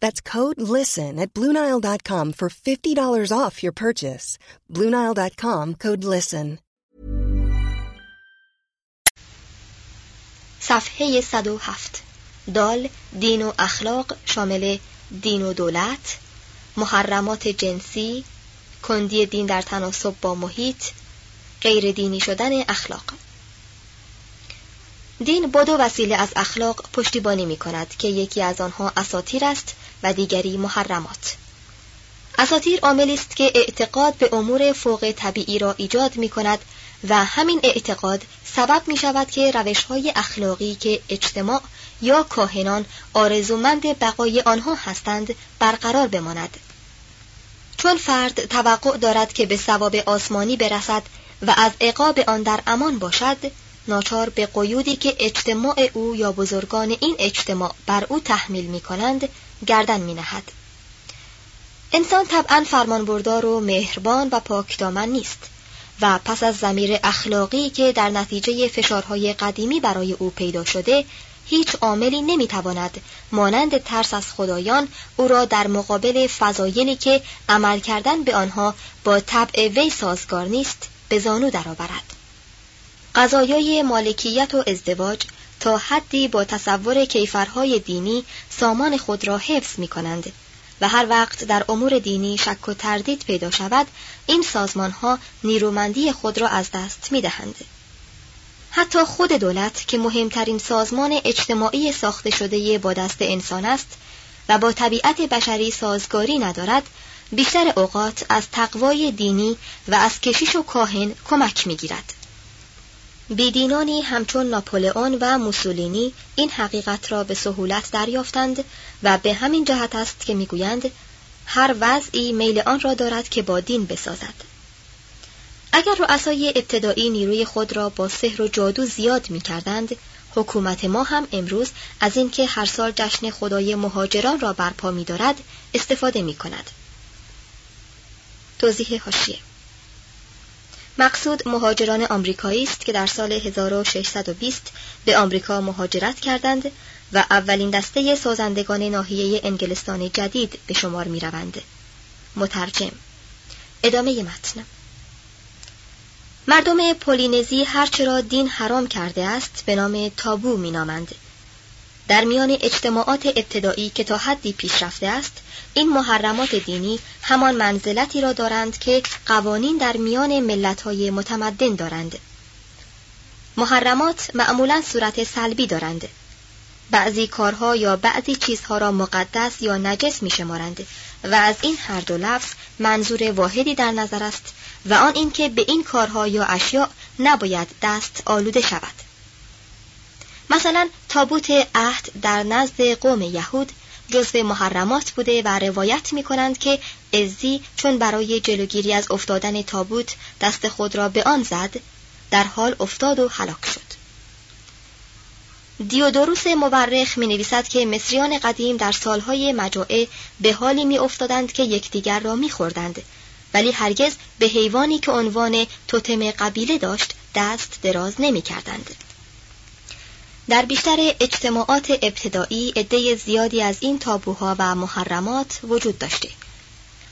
That's code LISTEN at Bluenile.com for $50 off your purchase. Bluenile.com code LISTEN. صفحه 107 دال دین و اخلاق شامل دین و دولت محرمات جنسی کندی دین در تناسب با محیط غیر دینی شدن اخلاق دین با دو وسیله از اخلاق پشتیبانی می کند که یکی از آنها اساتیر است و دیگری محرمات. اساتیر عاملی است که اعتقاد به امور فوق طبیعی را ایجاد می کند و همین اعتقاد سبب می شود که روش های اخلاقی که اجتماع یا کاهنان آرزومند بقای آنها هستند برقرار بماند. چون فرد توقع دارد که به ثواب آسمانی برسد و از عقاب آن در امان باشد ناچار به قیودی که اجتماع او یا بزرگان این اجتماع بر او تحمیل می کنند گردن می نهد. انسان طبعا فرمانبردار و مهربان و پاکدامن نیست و پس از زمیر اخلاقی که در نتیجه فشارهای قدیمی برای او پیدا شده هیچ عاملی نمی‌تواند مانند ترس از خدایان او را در مقابل فضایلی که عمل کردن به آنها با طبع وی سازگار نیست به زانو درآورد قضایای مالکیت و ازدواج تا حدی با تصور کیفرهای دینی سامان خود را حفظ می کنند و هر وقت در امور دینی شک و تردید پیدا شود این سازمان ها نیرومندی خود را از دست می دهند. حتی خود دولت که مهمترین سازمان اجتماعی ساخته شده با دست انسان است و با طبیعت بشری سازگاری ندارد بیشتر اوقات از تقوای دینی و از کشیش و کاهن کمک می گیرد. بیدینانی همچون ناپولئون و موسولینی این حقیقت را به سهولت دریافتند و به همین جهت است که می‌گویند هر وضعی میل آن را دارد که با دین بسازد اگر رؤسای ابتدایی نیروی خود را با سحر و جادو زیاد می کردند، حکومت ما هم امروز از اینکه هر سال جشن خدای مهاجران را برپا می دارد استفاده می کند. توضیح هاشیه مقصود مهاجران آمریکایی است که در سال 1620 به آمریکا مهاجرت کردند و اولین دسته سازندگان ناحیه انگلستان جدید به شمار می روند. مترجم ادامه متن مردم پولینزی هرچه را دین حرام کرده است به نام تابو می نامند. در میان اجتماعات ابتدایی که تا حدی پیشرفته است این محرمات دینی همان منزلتی را دارند که قوانین در میان ملتهای متمدن دارند. محرمات معمولا صورت سلبی دارند. بعضی کارها یا بعضی چیزها را مقدس یا نجس می شمارند و از این هر دو لفظ منظور واحدی در نظر است و آن اینکه به این کارها یا اشیاء نباید دست آلوده شود. مثلا تابوت عهد در نزد قوم یهود جزو محرمات بوده و روایت می کنند که ازی چون برای جلوگیری از افتادن تابوت دست خود را به آن زد در حال افتاد و هلاک شد دیودوروس مورخ می نویسد که مصریان قدیم در سالهای مجاعه به حالی می افتادند که یکدیگر را می خوردند ولی هرگز به حیوانی که عنوان توتم قبیله داشت دست دراز نمی کردند. در بیشتر اجتماعات ابتدایی عده زیادی از این تابوها و محرمات وجود داشته.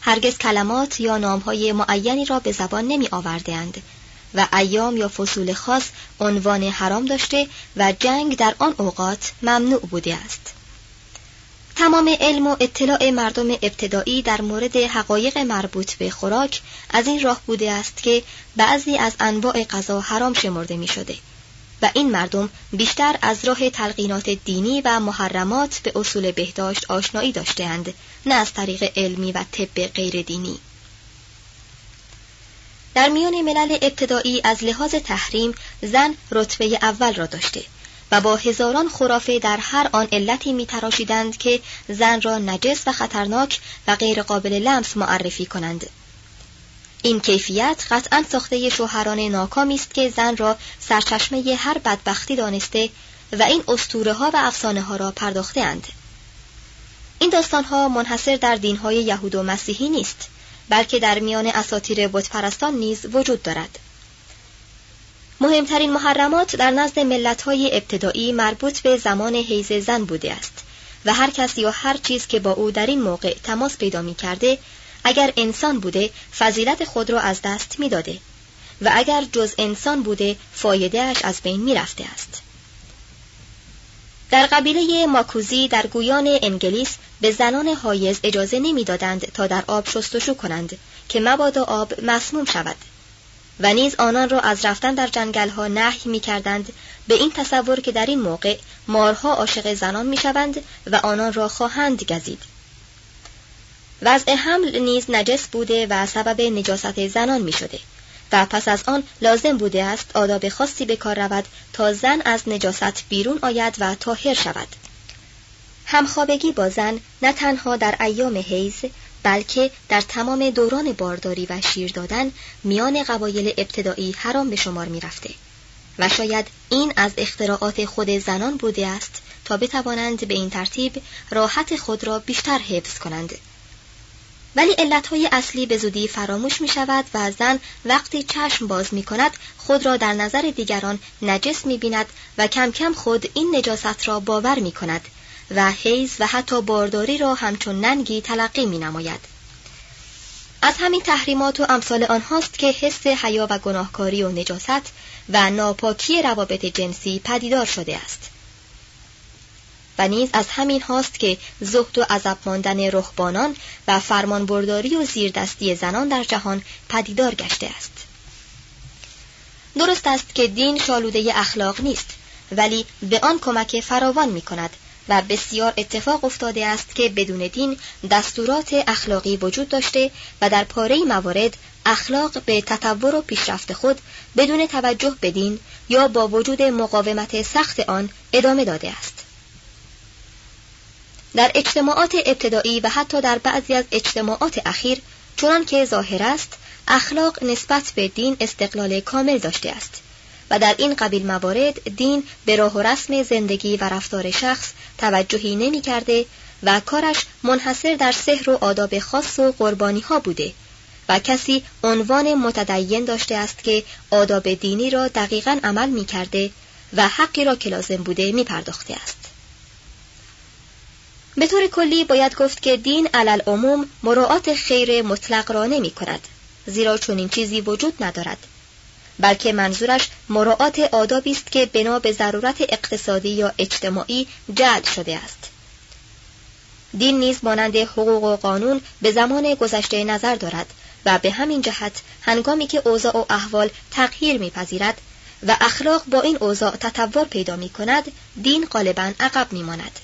هرگز کلمات یا نامهای معینی را به زبان نمی آوردند و ایام یا فصول خاص عنوان حرام داشته و جنگ در آن اوقات ممنوع بوده است. تمام علم و اطلاع مردم ابتدایی در مورد حقایق مربوط به خوراک از این راه بوده است که بعضی از انواع غذا حرام شمرده می شده و این مردم بیشتر از راه تلقینات دینی و محرمات به اصول بهداشت آشنایی داشتهاند نه از طریق علمی و طب غیر دینی در میان ملل ابتدایی از لحاظ تحریم زن رتبه اول را داشته و با هزاران خرافه در هر آن علتی میتراشیدند که زن را نجس و خطرناک و غیر قابل لمس معرفی کنند. این کیفیت قطعا ساخته شوهران ناکامی است که زن را سرچشمه هر بدبختی دانسته و این اسطوره ها و افسانه ها را پرداخته اند. این داستان ها منحصر در دین های یهود و مسیحی نیست بلکه در میان اساطیر بتپرستان نیز وجود دارد. مهمترین محرمات در نزد های ابتدایی مربوط به زمان حیز زن بوده است و هر کس یا هر چیز که با او در این موقع تماس پیدا می کرده اگر انسان بوده فضیلت خود را از دست می داده و اگر جز انسان بوده فایدهش از بین می رفته است. در قبیله ماکوزی در گویان انگلیس به زنان حایز اجازه نمی‌دادند تا در آب شستشو کنند که مبادا آب مسموم شود و نیز آنان را از رفتن در جنگل ها نهی می کردند به این تصور که در این موقع مارها عاشق زنان می شوند و آنان را خواهند گزید. وضع حمل نیز نجس بوده و سبب نجاست زنان می شده و پس از آن لازم بوده است آداب خاصی به کار رود تا زن از نجاست بیرون آید و تاهر شود. همخوابگی با زن نه تنها در ایام حیز بلکه در تمام دوران بارداری و شیر دادن میان قبایل ابتدایی حرام به شمار می رفته و شاید این از اختراعات خود زنان بوده است تا بتوانند به این ترتیب راحت خود را بیشتر حفظ کنند. ولی علتهای اصلی به زودی فراموش می شود و زن وقتی چشم باز می کند خود را در نظر دیگران نجس می بیند و کم کم خود این نجاست را باور می کند و حیز و حتی بارداری را همچون ننگی تلقی می نماید. از همین تحریمات و امثال آنهاست که حس حیا و گناهکاری و نجاست و ناپاکی روابط جنسی پدیدار شده است. و نیز از همین هاست که زهد و عذب ماندن رهبانان و فرمانبرداری و زیردستی زنان در جهان پدیدار گشته است. درست است که دین شالوده اخلاق نیست ولی به آن کمک فراوان می کند و بسیار اتفاق افتاده است که بدون دین دستورات اخلاقی وجود داشته و در پاره موارد اخلاق به تطور و پیشرفت خود بدون توجه به دین یا با وجود مقاومت سخت آن ادامه داده است. در اجتماعات ابتدایی و حتی در بعضی از اجتماعات اخیر چنان که ظاهر است اخلاق نسبت به دین استقلال کامل داشته است و در این قبیل موارد دین به راه و رسم زندگی و رفتار شخص توجهی نمی کرده و کارش منحصر در سحر و آداب خاص و قربانی ها بوده و کسی عنوان متدین داشته است که آداب دینی را دقیقا عمل می کرده و حقی را که لازم بوده می پرداخته است. به طور کلی باید گفت که دین علل عموم مراعات خیر مطلق را نمی کند زیرا چنین چیزی وجود ندارد بلکه منظورش مراعات آدابی است که بنا به ضرورت اقتصادی یا اجتماعی جعل شده است دین نیز مانند حقوق و قانون به زمان گذشته نظر دارد و به همین جهت هنگامی که اوضاع و احوال تغییر میپذیرد و اخلاق با این اوضاع تطور پیدا می کند دین غالبا عقب می ماند.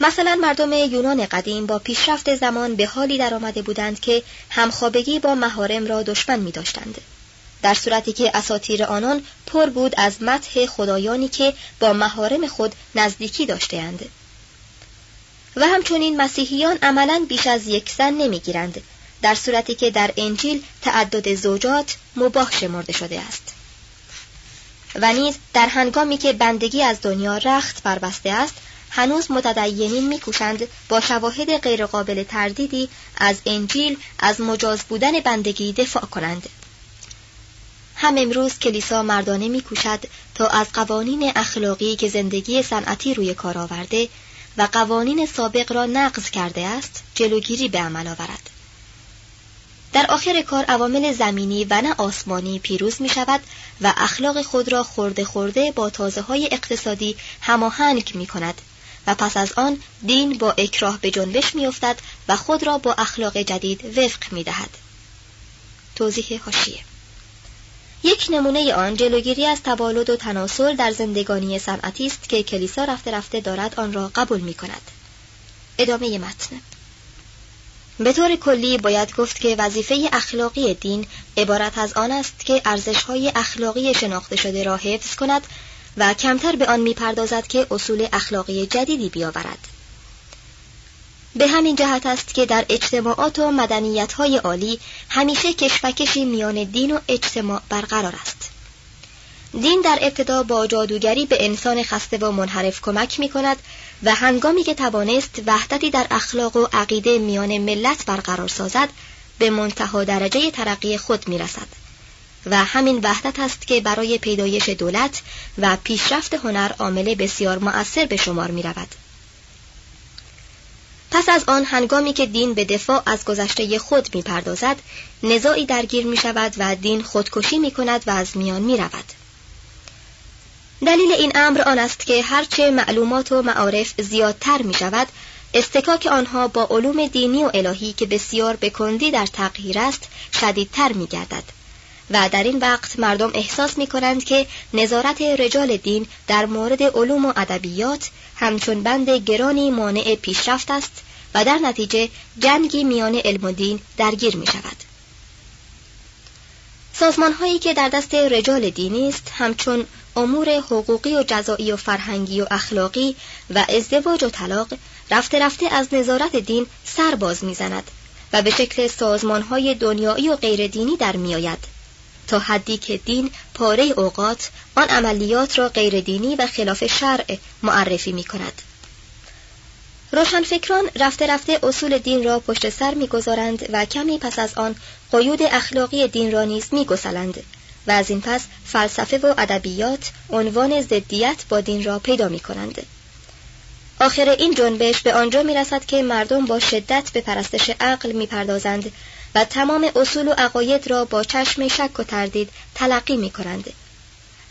مثلا مردم یونان قدیم با پیشرفت زمان به حالی در آمده بودند که همخوابگی با مهارم را دشمن می داشتند. در صورتی که اساطیر آنان پر بود از مدح خدایانی که با مهارم خود نزدیکی داشتهاند. و همچنین مسیحیان عملا بیش از یک زن نمی‌گیرند در صورتی که در انجیل تعدد زوجات مباح شمرده شده است و نیز در هنگامی که بندگی از دنیا رخت بربسته است هنوز متدینین میکوشند با شواهد غیرقابل تردیدی از انجیل از مجاز بودن بندگی دفاع کنند. هم امروز کلیسا مردانه میکوشد تا از قوانین اخلاقی که زندگی صنعتی روی کار آورده و قوانین سابق را نقض کرده است جلوگیری به عمل آورد. در آخر کار عوامل زمینی و نه آسمانی پیروز می شود و اخلاق خود را خورده خورده با تازه های اقتصادی هماهنگ می کند و پس از آن دین با اکراه به جنبش می افتد و خود را با اخلاق جدید وفق می دهد. توضیح هاشیه یک نمونه آن جلوگیری از تبالد و تناسل در زندگانی صنعتی است که کلیسا رفته رفته دارد آن را قبول می کند. ادامه متن به طور کلی باید گفت که وظیفه اخلاقی دین عبارت از آن است که ارزش‌های اخلاقی شناخته شده را حفظ کند و کمتر به آن می‌پردازد که اصول اخلاقی جدیدی بیاورد. به همین جهت است که در اجتماعات و مدنیت‌های عالی همیشه کشفکشی میان دین و اجتماع برقرار است. دین در ابتدا با جادوگری به انسان خسته و منحرف کمک می کند و هنگامی که توانست وحدتی در اخلاق و عقیده میان ملت برقرار سازد به منتها درجه ترقی خود می رسد و همین وحدت است که برای پیدایش دولت و پیشرفت هنر عامل بسیار مؤثر به شمار می رود. پس از آن هنگامی که دین به دفاع از گذشته خود می پردازد، نزاعی درگیر می شود و دین خودکشی می کند و از میان می رود. دلیل این امر آن است که هرچه معلومات و معارف زیادتر می شود استکاک آنها با علوم دینی و الهی که بسیار به کندی در تغییر است شدیدتر می گردد و در این وقت مردم احساس می کنند که نظارت رجال دین در مورد علوم و ادبیات همچون بند گرانی مانع پیشرفت است و در نتیجه جنگی میان علم و دین درگیر می شود. سازمان هایی که در دست رجال دینی است همچون امور حقوقی و جزایی و فرهنگی و اخلاقی و ازدواج و طلاق رفته رفته از نظارت دین سر باز می‌زند و به شکل سازمان های دنیایی و غیر دینی در میآید تا حدی که دین پاره اوقات آن عملیات را غیر دینی و خلاف شرع معرفی می کند. روشنفکران رفته رفته اصول دین را پشت سر می‌گذارند و کمی پس از آن قیود اخلاقی دین را نیز میگسلند و از این پس فلسفه و ادبیات عنوان ضدیت با دین را پیدا می کنند. آخر این جنبش به آنجا می رسد که مردم با شدت به پرستش عقل می پردازند و تمام اصول و عقاید را با چشم شک و تردید تلقی می کنند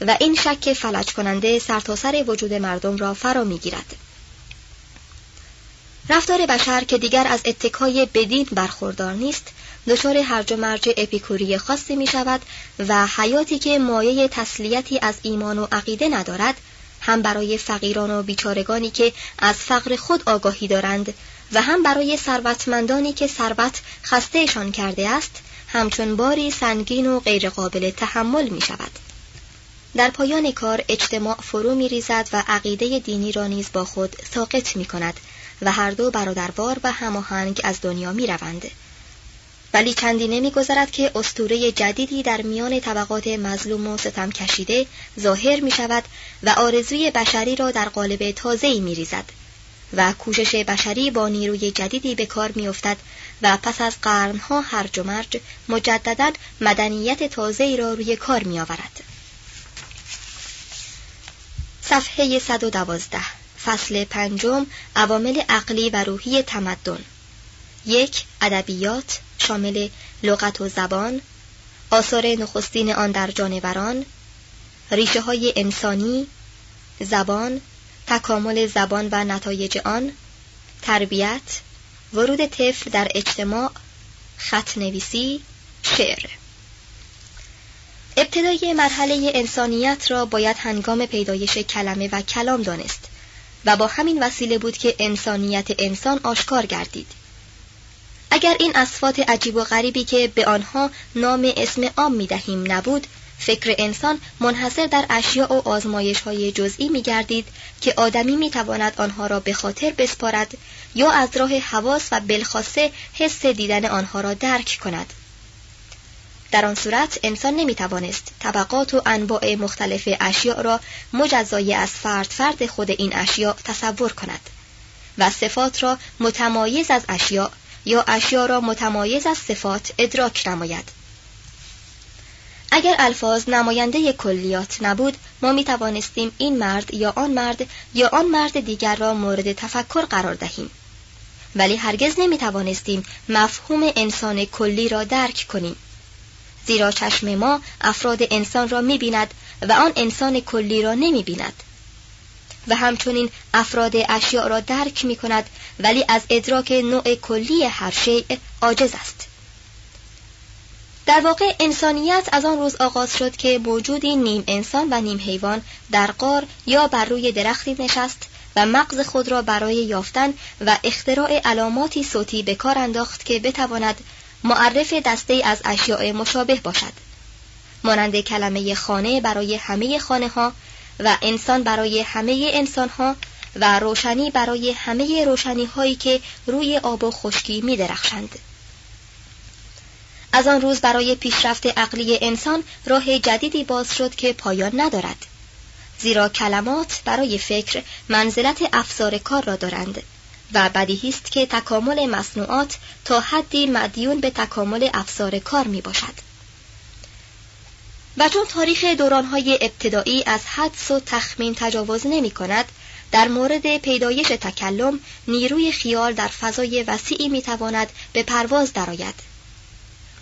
و این شک فلج کننده سرتاسر وجود مردم را فرا می گیرد. رفتار بشر که دیگر از اتکای بدین برخوردار نیست دچار هرج و مرج اپیکوری خاصی می شود و حیاتی که مایه تسلیتی از ایمان و عقیده ندارد هم برای فقیران و بیچارگانی که از فقر خود آگاهی دارند و هم برای ثروتمندانی که ثروت خستهشان کرده است همچون باری سنگین و غیرقابل تحمل می شود. در پایان کار اجتماع فرو می ریزد و عقیده دینی را نیز با خود ساقط می کند و هر دو برادربار و هماهنگ از دنیا می روند. ولی چندی نمیگذرد که استوره جدیدی در میان طبقات مظلوم و ستم کشیده ظاهر می شود و آرزوی بشری را در قالب تازه‌ای می ریزد و کوشش بشری با نیروی جدیدی به کار می افتد و پس از قرنها هرج و مرج مجددا مدنیت تازه‌ای را روی کار می آورد. صفحه 112 فصل پنجم عوامل عقلی و روحی تمدن یک ادبیات شامل لغت و زبان آثار نخستین آن در جانوران ریشه های انسانی زبان تکامل زبان و نتایج آن تربیت ورود طفل در اجتماع خط نویسی شعر. ابتدای مرحله انسانیت را باید هنگام پیدایش کلمه و کلام دانست و با همین وسیله بود که انسانیت انسان آشکار گردید. اگر این اصفات عجیب و غریبی که به آنها نام اسم عام می دهیم نبود فکر انسان منحصر در اشیاء و آزمایش های جزئی می گردید که آدمی می تواند آنها را به خاطر بسپارد یا از راه حواس و بلخاصه حس دیدن آنها را درک کند. در آن صورت انسان نمی‌توانست طبقات و انواع مختلف اشیاء را مجزای از فرد فرد خود این اشیاء تصور کند و صفات را متمایز از اشیاء یا اشیاء را متمایز از صفات ادراک نماید. اگر الفاظ نماینده کلیات نبود ما می توانستیم این مرد یا آن مرد یا آن مرد دیگر را مورد تفکر قرار دهیم. ولی هرگز نمی توانستیم مفهوم انسان کلی را درک کنیم. زیرا چشم ما افراد انسان را می بیند و آن انسان کلی را نمی بیند و همچنین افراد اشیاء را درک می کند ولی از ادراک نوع کلی هر شیء عاجز است. در واقع انسانیت از آن روز آغاز شد که موجودی نیم انسان و نیم حیوان در قار یا بر روی درختی نشست و مغز خود را برای یافتن و اختراع علاماتی صوتی به کار انداخت که بتواند معرف دسته از اشیاء مشابه باشد مانند کلمه خانه برای همه خانه ها و انسان برای همه انسان ها و روشنی برای همه روشنی هایی که روی آب و خشکی می درخشند. از آن روز برای پیشرفت عقلی انسان راه جدیدی باز شد که پایان ندارد زیرا کلمات برای فکر منزلت افزار کار را دارند و بدیهی است که تکامل مصنوعات تا حدی مدیون به تکامل افزار کار می باشد. و چون تاریخ دورانهای ابتدایی از حدس و تخمین تجاوز نمی کند در مورد پیدایش تکلم نیروی خیال در فضای وسیعی می تواند به پرواز درآید.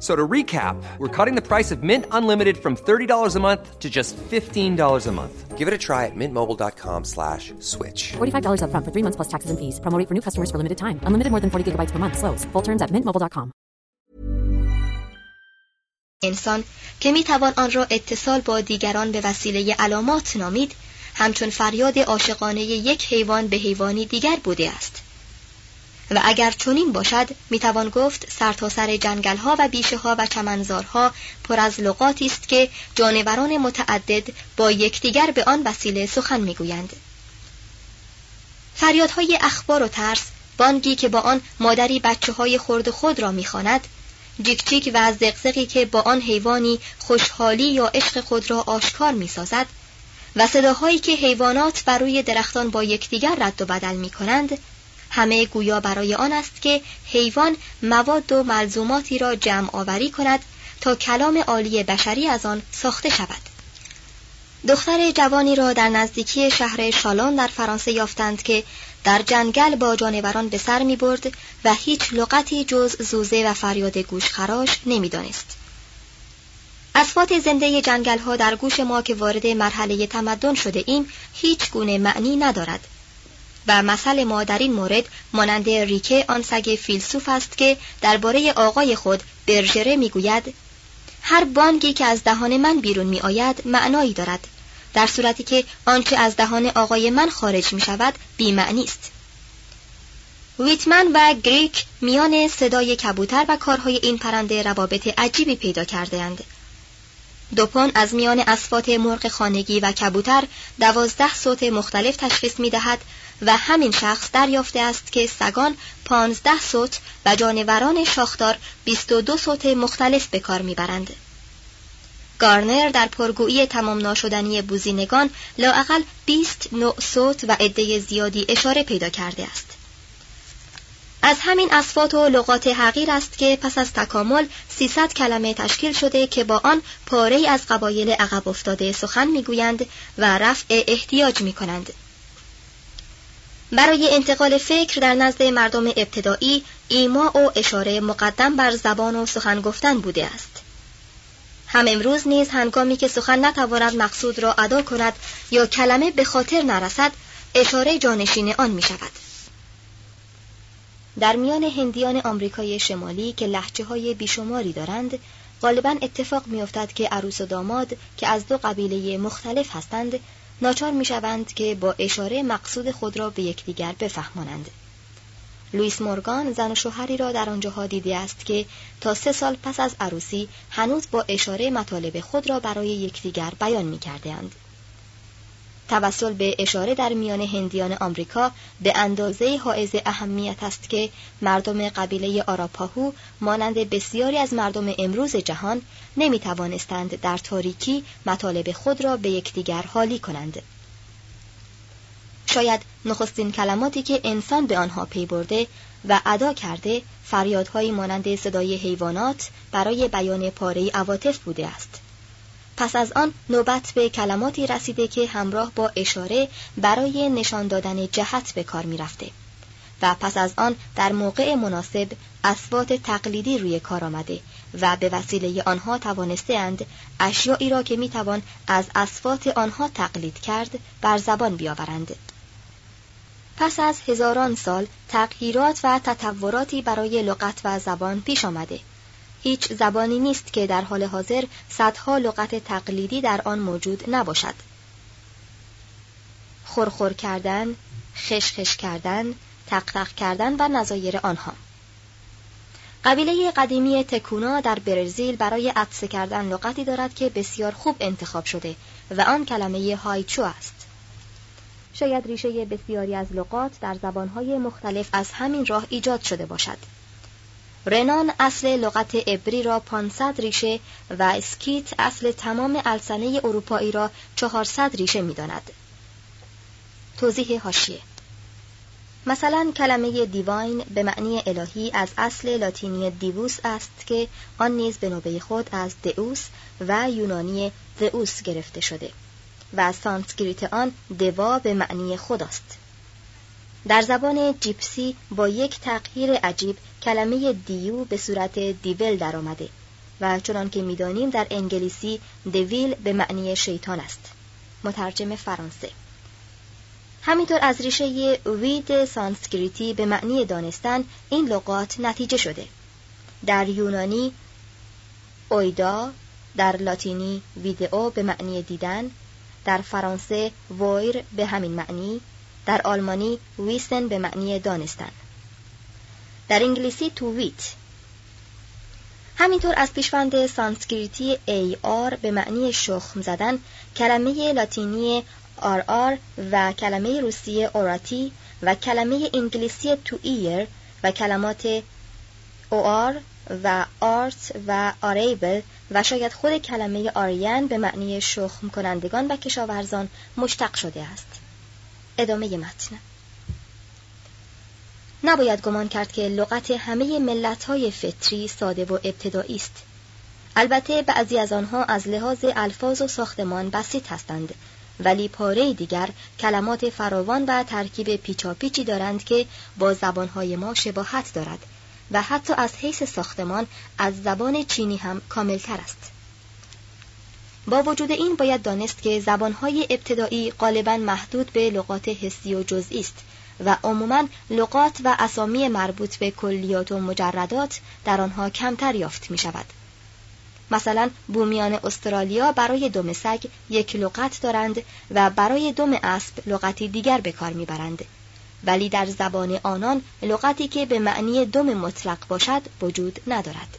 So to recap, we're cutting the price of Mint Unlimited from $30 a month to just $15 a month. Give it a try at mintmobile.com slash switch. $45 upfront for three months plus taxes and fees. Promote for new customers for limited time. Unlimited more than 40 gigabytes per month. Slows. Full terms at mintmobile.com. انسان که می توان آن را اتصال با دیگران به وسیله علامات نامید همچون فریاد عاشقانه یک حیوان به حیوانی دیگر بوده است و اگر چنین باشد می‌توان گفت سرتاسر سر جنگل ها و بیشه ها و چمنزارها پر از لغاتی است که جانوران متعدد با یکدیگر به آن وسیله سخن می‌گویند. فریادهای اخبار و ترس بانگی که با آن مادری بچه های خورد خود را می‌خواند جیک جیک و زقزقی که با آن حیوانی خوشحالی یا عشق خود را آشکار می‌سازد و صداهایی که حیوانات بر روی درختان با یکدیگر رد و بدل می کنند همه گویا برای آن است که حیوان مواد و ملزوماتی را جمع آوری کند تا کلام عالی بشری از آن ساخته شود دختر جوانی را در نزدیکی شهر شالون در فرانسه یافتند که در جنگل با جانوران به سر می برد و هیچ لغتی جز زوزه و فریاد گوشخراش نمی‌دانست. اسفات زنده جنگل ها در گوش ما که وارد مرحله تمدن شده ایم هیچ گونه معنی ندارد و مثل ما در این مورد مانند ریکه آن سگ فیلسوف است که درباره آقای خود برژره می‌گوید هر بانگی که از دهان من بیرون می آید معنایی دارد در صورتی که آنچه از دهان آقای من خارج می شود بیمعنی است ویتمن و گریک میان صدای کبوتر و کارهای این پرنده روابط عجیبی پیدا کرده اند. دوپون از میان اسفات مرغ خانگی و کبوتر دوازده صوت مختلف تشخیص می دهد و همین شخص دریافته است که سگان پانزده صوت و جانوران شاخدار دو صوت مختلف به کار می‌برند. گارنر در پرگویی تمام ناشدنی بوزینگان لااقل 20 نوع صوت و عده زیادی اشاره پیدا کرده است. از همین اسفات و لغات حقیر است که پس از تکامل 300 کلمه تشکیل شده که با آن پاره از قبایل عقب افتاده سخن می‌گویند و رفع احتیاج می کنند. برای انتقال فکر در نزد مردم ابتدایی ایما و اشاره مقدم بر زبان و سخن گفتن بوده است. هم امروز نیز هنگامی که سخن نتواند مقصود را ادا کند یا کلمه به خاطر نرسد اشاره جانشین آن می شود در میان هندیان آمریکای شمالی که لحجه های بیشماری دارند غالبا اتفاق میافتد که عروس و داماد که از دو قبیله مختلف هستند ناچار می‌شوند که با اشاره مقصود خود را به یکدیگر بفهمانند. لوئیس مورگان زن و شوهری را در آنجاها دیده است که تا سه سال پس از عروسی هنوز با اشاره مطالب خود را برای یکدیگر بیان می توسل به اشاره در میان هندیان آمریکا به اندازه حائز اهمیت است که مردم قبیله آراپاهو مانند بسیاری از مردم امروز جهان نمی توانستند در تاریکی مطالب خود را به یکدیگر حالی کنند. شاید نخستین کلماتی که انسان به آنها پی برده و ادا کرده فریادهایی مانند صدای حیوانات برای بیان پاره عواطف بوده است. پس از آن نوبت به کلماتی رسیده که همراه با اشاره برای نشان دادن جهت به کار می رفته. و پس از آن در موقع مناسب اسوات تقلیدی روی کار آمده و به وسیله آنها توانسته اند اشیایی را که می‌توان از اسوات آنها تقلید کرد بر زبان بیاورند. پس از هزاران سال تغییرات و تطوراتی برای لغت و زبان پیش آمده هیچ زبانی نیست که در حال حاضر صدها لغت تقلیدی در آن موجود نباشد. خورخور کردن، خشخش کردن، تقتق کردن و نظایر آنها. قبیله قدیمی تکونا در برزیل برای عطسه کردن لغتی دارد که بسیار خوب انتخاب شده و آن کلمه هایچو است. شاید ریشه بسیاری از لغات در زبانهای مختلف از همین راه ایجاد شده باشد. رنان اصل لغت عبری را 500 ریشه و اسکیت اصل تمام السنه اروپایی را 400 ریشه می‌داند. توضیح حاشیه مثلا کلمه divine به معنی الهی از اصل لاتینی divus است که آن نیز به نوبه خود از deus و یونانی theos گرفته شده و سانسکریت آن deva به معنی خداست. در زبان جیپسی با یک تغییر عجیب کلمه دیو به صورت دیول درآمده و چنان که می‌دانیم در انگلیسی دویل به معنی شیطان است. مترجم فرانسه. همینطور از ریشه وید سانسکریتی به معنی دانستن این لغات نتیجه شده. در یونانی اویدا در لاتینی ویدئو به معنی دیدن در فرانسه voir به همین معنی در آلمانی wissen به معنی دانستن در انگلیسی to wit همینطور از پیشوند سانسکریتی ar به معنی شخم زدن کلمه لاتینی arare و کلمه روسی orati و کلمه انگلیسی to ear و کلمات oar و art و arable و شاید خود کلمه آریان به معنی شخم کنندگان و کشاورزان مشتق شده است. ادامه متن. نباید گمان کرد که لغت همه ملت‌های فطری ساده و ابتدایی است. البته بعضی از آنها از لحاظ الفاظ و ساختمان بسیط هستند ولی پاره دیگر کلمات فراوان و ترکیب پیچاپیچی دارند که با زبانهای ما شباهت دارد و حتی از حیث ساختمان از زبان چینی هم کاملتر است. با وجود این باید دانست که زبانهای ابتدایی غالبا محدود به لغات حسی و جزئی است و عموما لغات و اسامی مربوط به کلیات و مجردات در آنها کمتر یافت می شود. مثلا بومیان استرالیا برای دم سگ یک لغت دارند و برای دم اسب لغتی دیگر به کار می‌برند ولی در زبان آنان لغتی که به معنی دم مطلق باشد وجود ندارد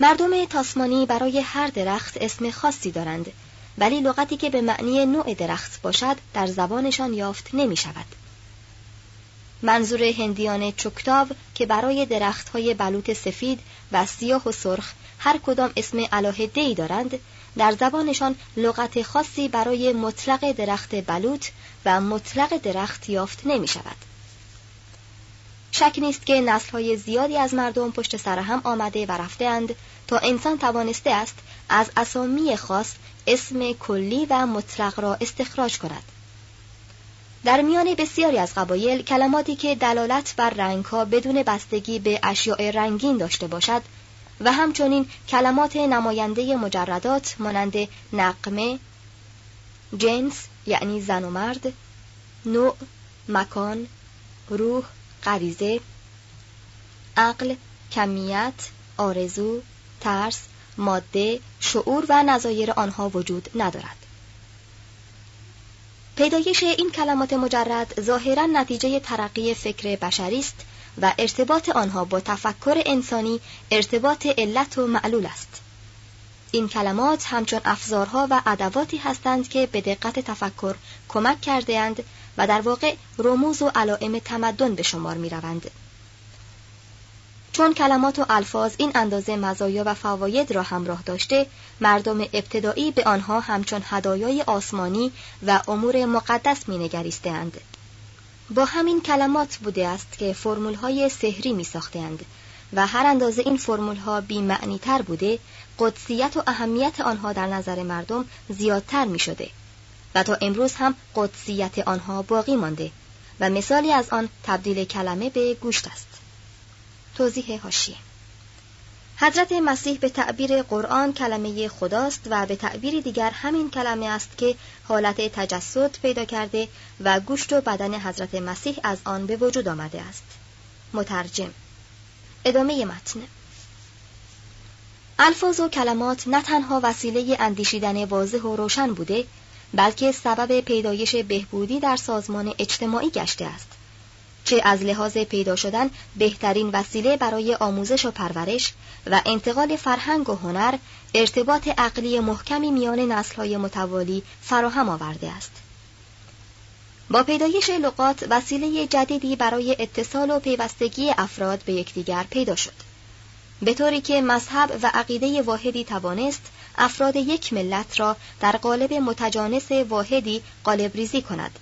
مردم تاسمانی برای هر درخت اسم خاصی دارند ولی لغتی که به معنی نوع درخت باشد در زبانشان یافت نمی شود. منظور هندیان چکتاو که برای درختهای بلوط سفید و سیاه و سرخ هر کدام اسم علاهده ای دارند در زبانشان لغت خاصی برای مطلق درخت بلوط و مطلق درخت یافت نمی شود. شک نیست که نسلهای زیادی از مردم پشت سر هم آمده و رفتهاند. تا انسان توانسته است از اسامی خاص اسم کلی و مطلق را استخراج کند. در میان بسیاری از قبایل کلماتی که دلالت بر رنگها بدون بستگی به اشیاء رنگین داشته باشد و همچنین کلمات نماینده مجردات مانند نقمه جنس یعنی زن و مرد نوع مکان روح غریزه عقل کمیت آرزو ترس ماده شعور و نظایر آنها وجود ندارد. پیدایش این کلمات مجرد ظاهرا نتیجه ترقی فکر بشری است و ارتباط آنها با تفکر انسانی ارتباط علت و معلول است. این کلمات همچون افزارها و ادواتی هستند که به دقت تفکر کمک کرده و در واقع رموز و علائم تمدن به شمار می روند. چون کلمات و الفاظ این اندازه مزایا و فواید را همراه داشته مردم ابتدایی به آنها همچون هدایای آسمانی و امور مقدس می نگریستند. با همین کلمات بوده است که فرمول های سحری می ساختند و هر اندازه این فرمول ها بی معنی تر بوده قدسیت و اهمیت آنها در نظر مردم زیادتر می شده و تا امروز هم قدسیت آنها باقی مانده و مثالی از آن تبدیل کلمه به گوشت است. توضیح هاشیه حضرت مسیح به تعبیر قرآن کلمه خداست و به تعبیر دیگر همین کلمه است که حالت تجسد پیدا کرده و گوشت و بدن حضرت مسیح از آن به وجود آمده است. مترجم. ادامه متن. الفاظ و کلمات نه تنها وسیله اندیشیدن واضح و روشن بوده بلکه سبب پیدایش بهبودی در سازمان اجتماعی گشته است. چه از لحاظ پیدا شدن بهترین وسیله برای آموزش و پرورش و انتقال فرهنگ و هنر ارتباط عقلی محکمی میان نسلهای متوالی فراهم آورده است. با پیدایش لغات وسیله جدیدی برای اتصال و پیوستگی افراد به یکدیگر پیدا شد. به طوری که مذهب و عقیده واحدی توانست افراد یک ملت را در قالب متجانس واحدی قالب ریزی کند.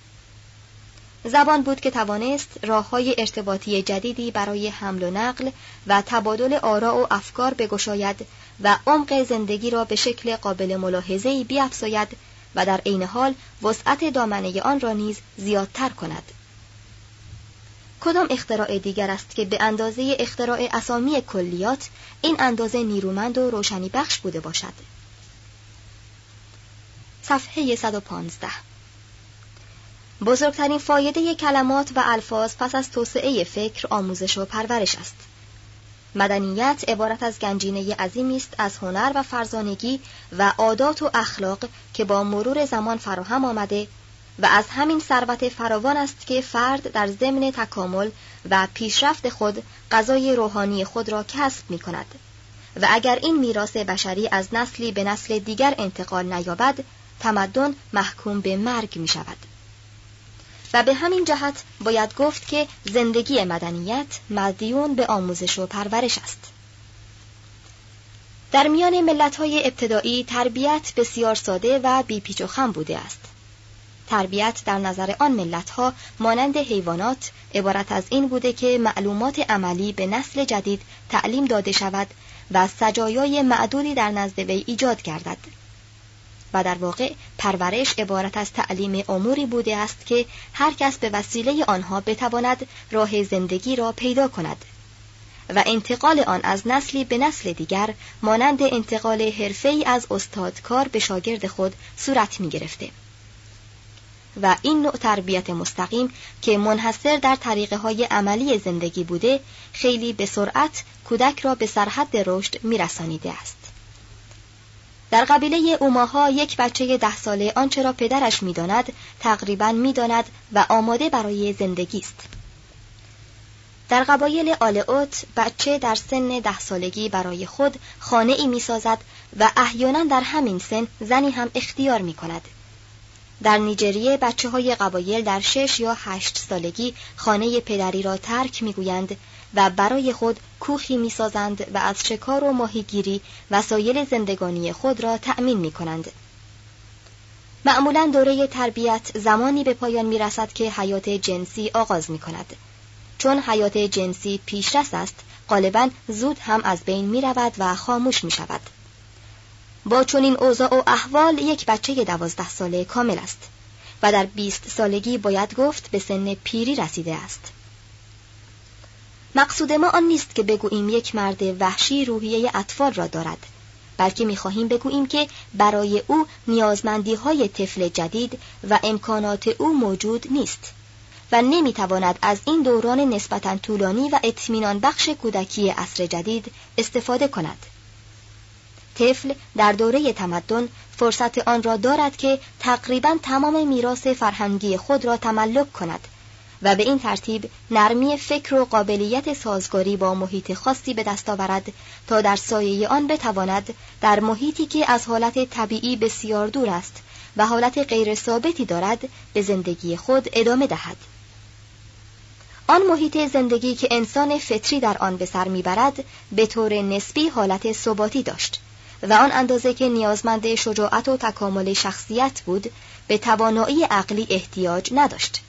زبان بود که توانست راه های ارتباطی جدیدی برای حمل و نقل و تبادل آراء و افکار بگشاید و عمق زندگی را به شکل قابل ملاحظه‌ای بیافزاید و در عین حال وسعت دامنه آن را نیز زیادتر کند. کدام اختراع دیگر است که به اندازه اختراع اسامی کلیات این اندازه نیرومند و روشنی بخش بوده باشد؟ صفحه 115 بزرگترین فایده کلمات و الفاظ پس از توسعه فکر آموزش و پرورش است. مدنیت عبارت از گنجینه عظیمی است از هنر و فرزانگی و عادات و اخلاق که با مرور زمان فراهم آمده و از همین ثروت فراوان است که فرد در ضمن تکامل و پیشرفت خود غذای روحانی خود را کسب می کند. و اگر این میراث بشری از نسلی به نسل دیگر انتقال نیابد تمدن محکوم به مرگ می شود و به همین جهت باید گفت که زندگی مدنیت مدیون به آموزش و پرورش است. در میان ملت‌های ابتدایی تربیت بسیار ساده و بیپیچ و خم بوده است. تربیت در نظر آن ملتها مانند حیوانات عبارت از این بوده که معلومات عملی به نسل جدید تعلیم داده شود و سجایای معدودی در نزد وی ایجاد گردد. و در واقع پرورش عبارت از تعلیم اموری بوده است که هر کس به وسیله آنها بتواند راه زندگی را پیدا کند و انتقال آن از نسلی به نسل دیگر مانند انتقال حرفه از استادکار به شاگرد خود صورت می گرفته. و این نوع تربیت مستقیم که منحصر در طریقه های عملی زندگی بوده خیلی به سرعت کودک را به سرحد رشد میرسانیده است. در قبیله اوماها یک بچه ده ساله آنچه را پدرش می‌داند تقریبا می‌داند و آماده برای زندگی است. در قبایل آلئوت بچه در سن ده سالگی برای خود خانه ای می سازد و احیانا در همین سن زنی هم اختیار می کند. در نیجریه بچه های قبایل در شش یا هشت سالگی خانه پدری را ترک می‌گویند و برای خود کوخی می‌سازند و از شکار و ماهیگیری وسایل زندگانی خود را تأمین می کنند. معمولا دوره تربیت زمانی به پایان می رسد که حیات جنسی آغاز می کند. چون حیات جنسی پیشرس است، غالبا زود هم از بین می رود و خاموش می شود. با چنین اوضاع و احوال یک بچه دوازده ساله کامل است و در 20 سالگی باید گفت به سن پیری رسیده است مقصود ما آن نیست که بگوییم یک مرد وحشی روحیه اطفال را دارد بلکه می‌خواهیم بگوییم که برای او نیازمندی های طفل جدید و امکانات او موجود نیست و نمی‌تواند از این دوران نسبتا طولانی و اطمینان بخش کودکی عصر جدید استفاده کند. طفل در دوره تمدن فرصت آن را دارد که تقریبا تمام میراث فرهنگی خود را تملک کند و به این ترتیب نرمی فکر و قابلیت سازگاری با محیط خاصی به دست آورد تا در سایه آن بتواند در محیطی که از حالت طبیعی بسیار دور است و حالت غیر ثابتی دارد به زندگی خود ادامه دهد. آن محیط زندگی که انسان فطری در آن به سر می‌برد به طور نسبی حالت ثباتی داشت و آن اندازه که نیازمند شجاعت و تکامل شخصیت بود به توانایی عقلی احتیاج نداشت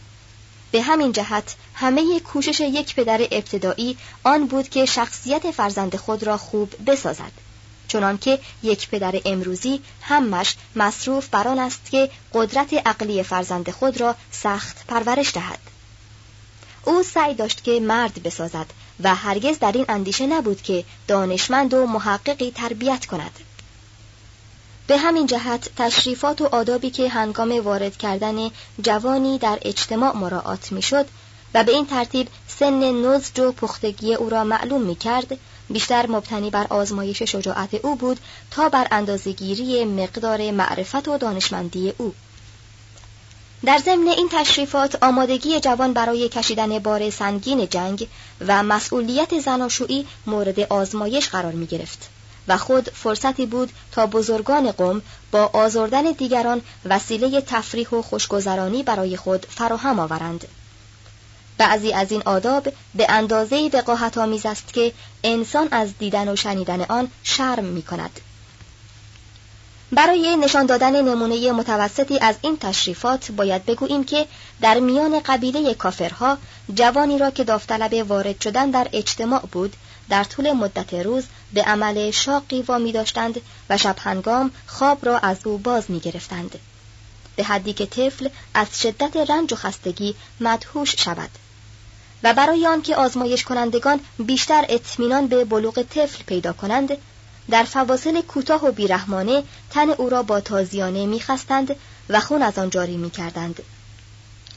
به همین جهت همه کوشش یک پدر ابتدایی آن بود که شخصیت فرزند خود را خوب بسازد. چنانکه یک پدر امروزی همش مصروف بر آن است که قدرت عقلی فرزند خود را سخت پرورش دهد. او سعی داشت که مرد بسازد و هرگز در این اندیشه نبود که دانشمند و محققی تربیت کند. به همین جهت تشریفات و آدابی که هنگام وارد کردن جوانی در اجتماع مراعات می‌شد و به این ترتیب سن نزج و پختگی او را معلوم می کرد بیشتر مبتنی بر آزمایش شجاعت او بود تا بر اندازهگیری مقدار معرفت و دانشمندی او. در ضمن این تشریفات آمادگی جوان برای کشیدن بار سنگین جنگ و مسئولیت زناشویی مورد آزمایش قرار می گرفت و خود فرصتی بود تا بزرگان قوم با آزردن دیگران وسیله تفریح و خوشگذرانی برای خود فراهم آورند. بعضی از این آداب به اندازه وقاحت آمیز است که انسان از دیدن و شنیدن آن شرم می کند برای نشان دادن نمونه متوسطی از این تشریفات باید بگوییم که در میان قبیله کافرها جوانی را که داوطلب وارد شدن در اجتماع بود در طول مدت روز به عمل شاقی وامی داشتند و شب هنگام خواب را از او باز می گرفتند. به حدی که طفل از شدت رنج و خستگی مدهوش شود و برای آنکه آزمایش کنندگان بیشتر اطمینان به بلوغ طفل پیدا کنند در فواصل کوتاه و بیرحمانه تن او را با تازیانه میخستند و خون از آن جاری می‌کردند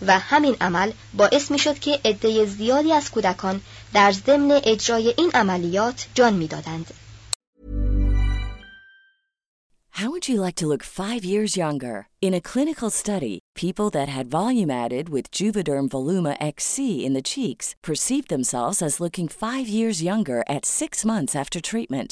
و همین عمل باعث می‌شد که عده زیادی از کودکان در ضمن اجرای این عملیات جان می‌دادند. How would you like to look 5 years younger? In a clinical study, people that had volume added with Juvederm Voluma XC in the cheeks perceived themselves as looking 5 years younger at 6 months after treatment.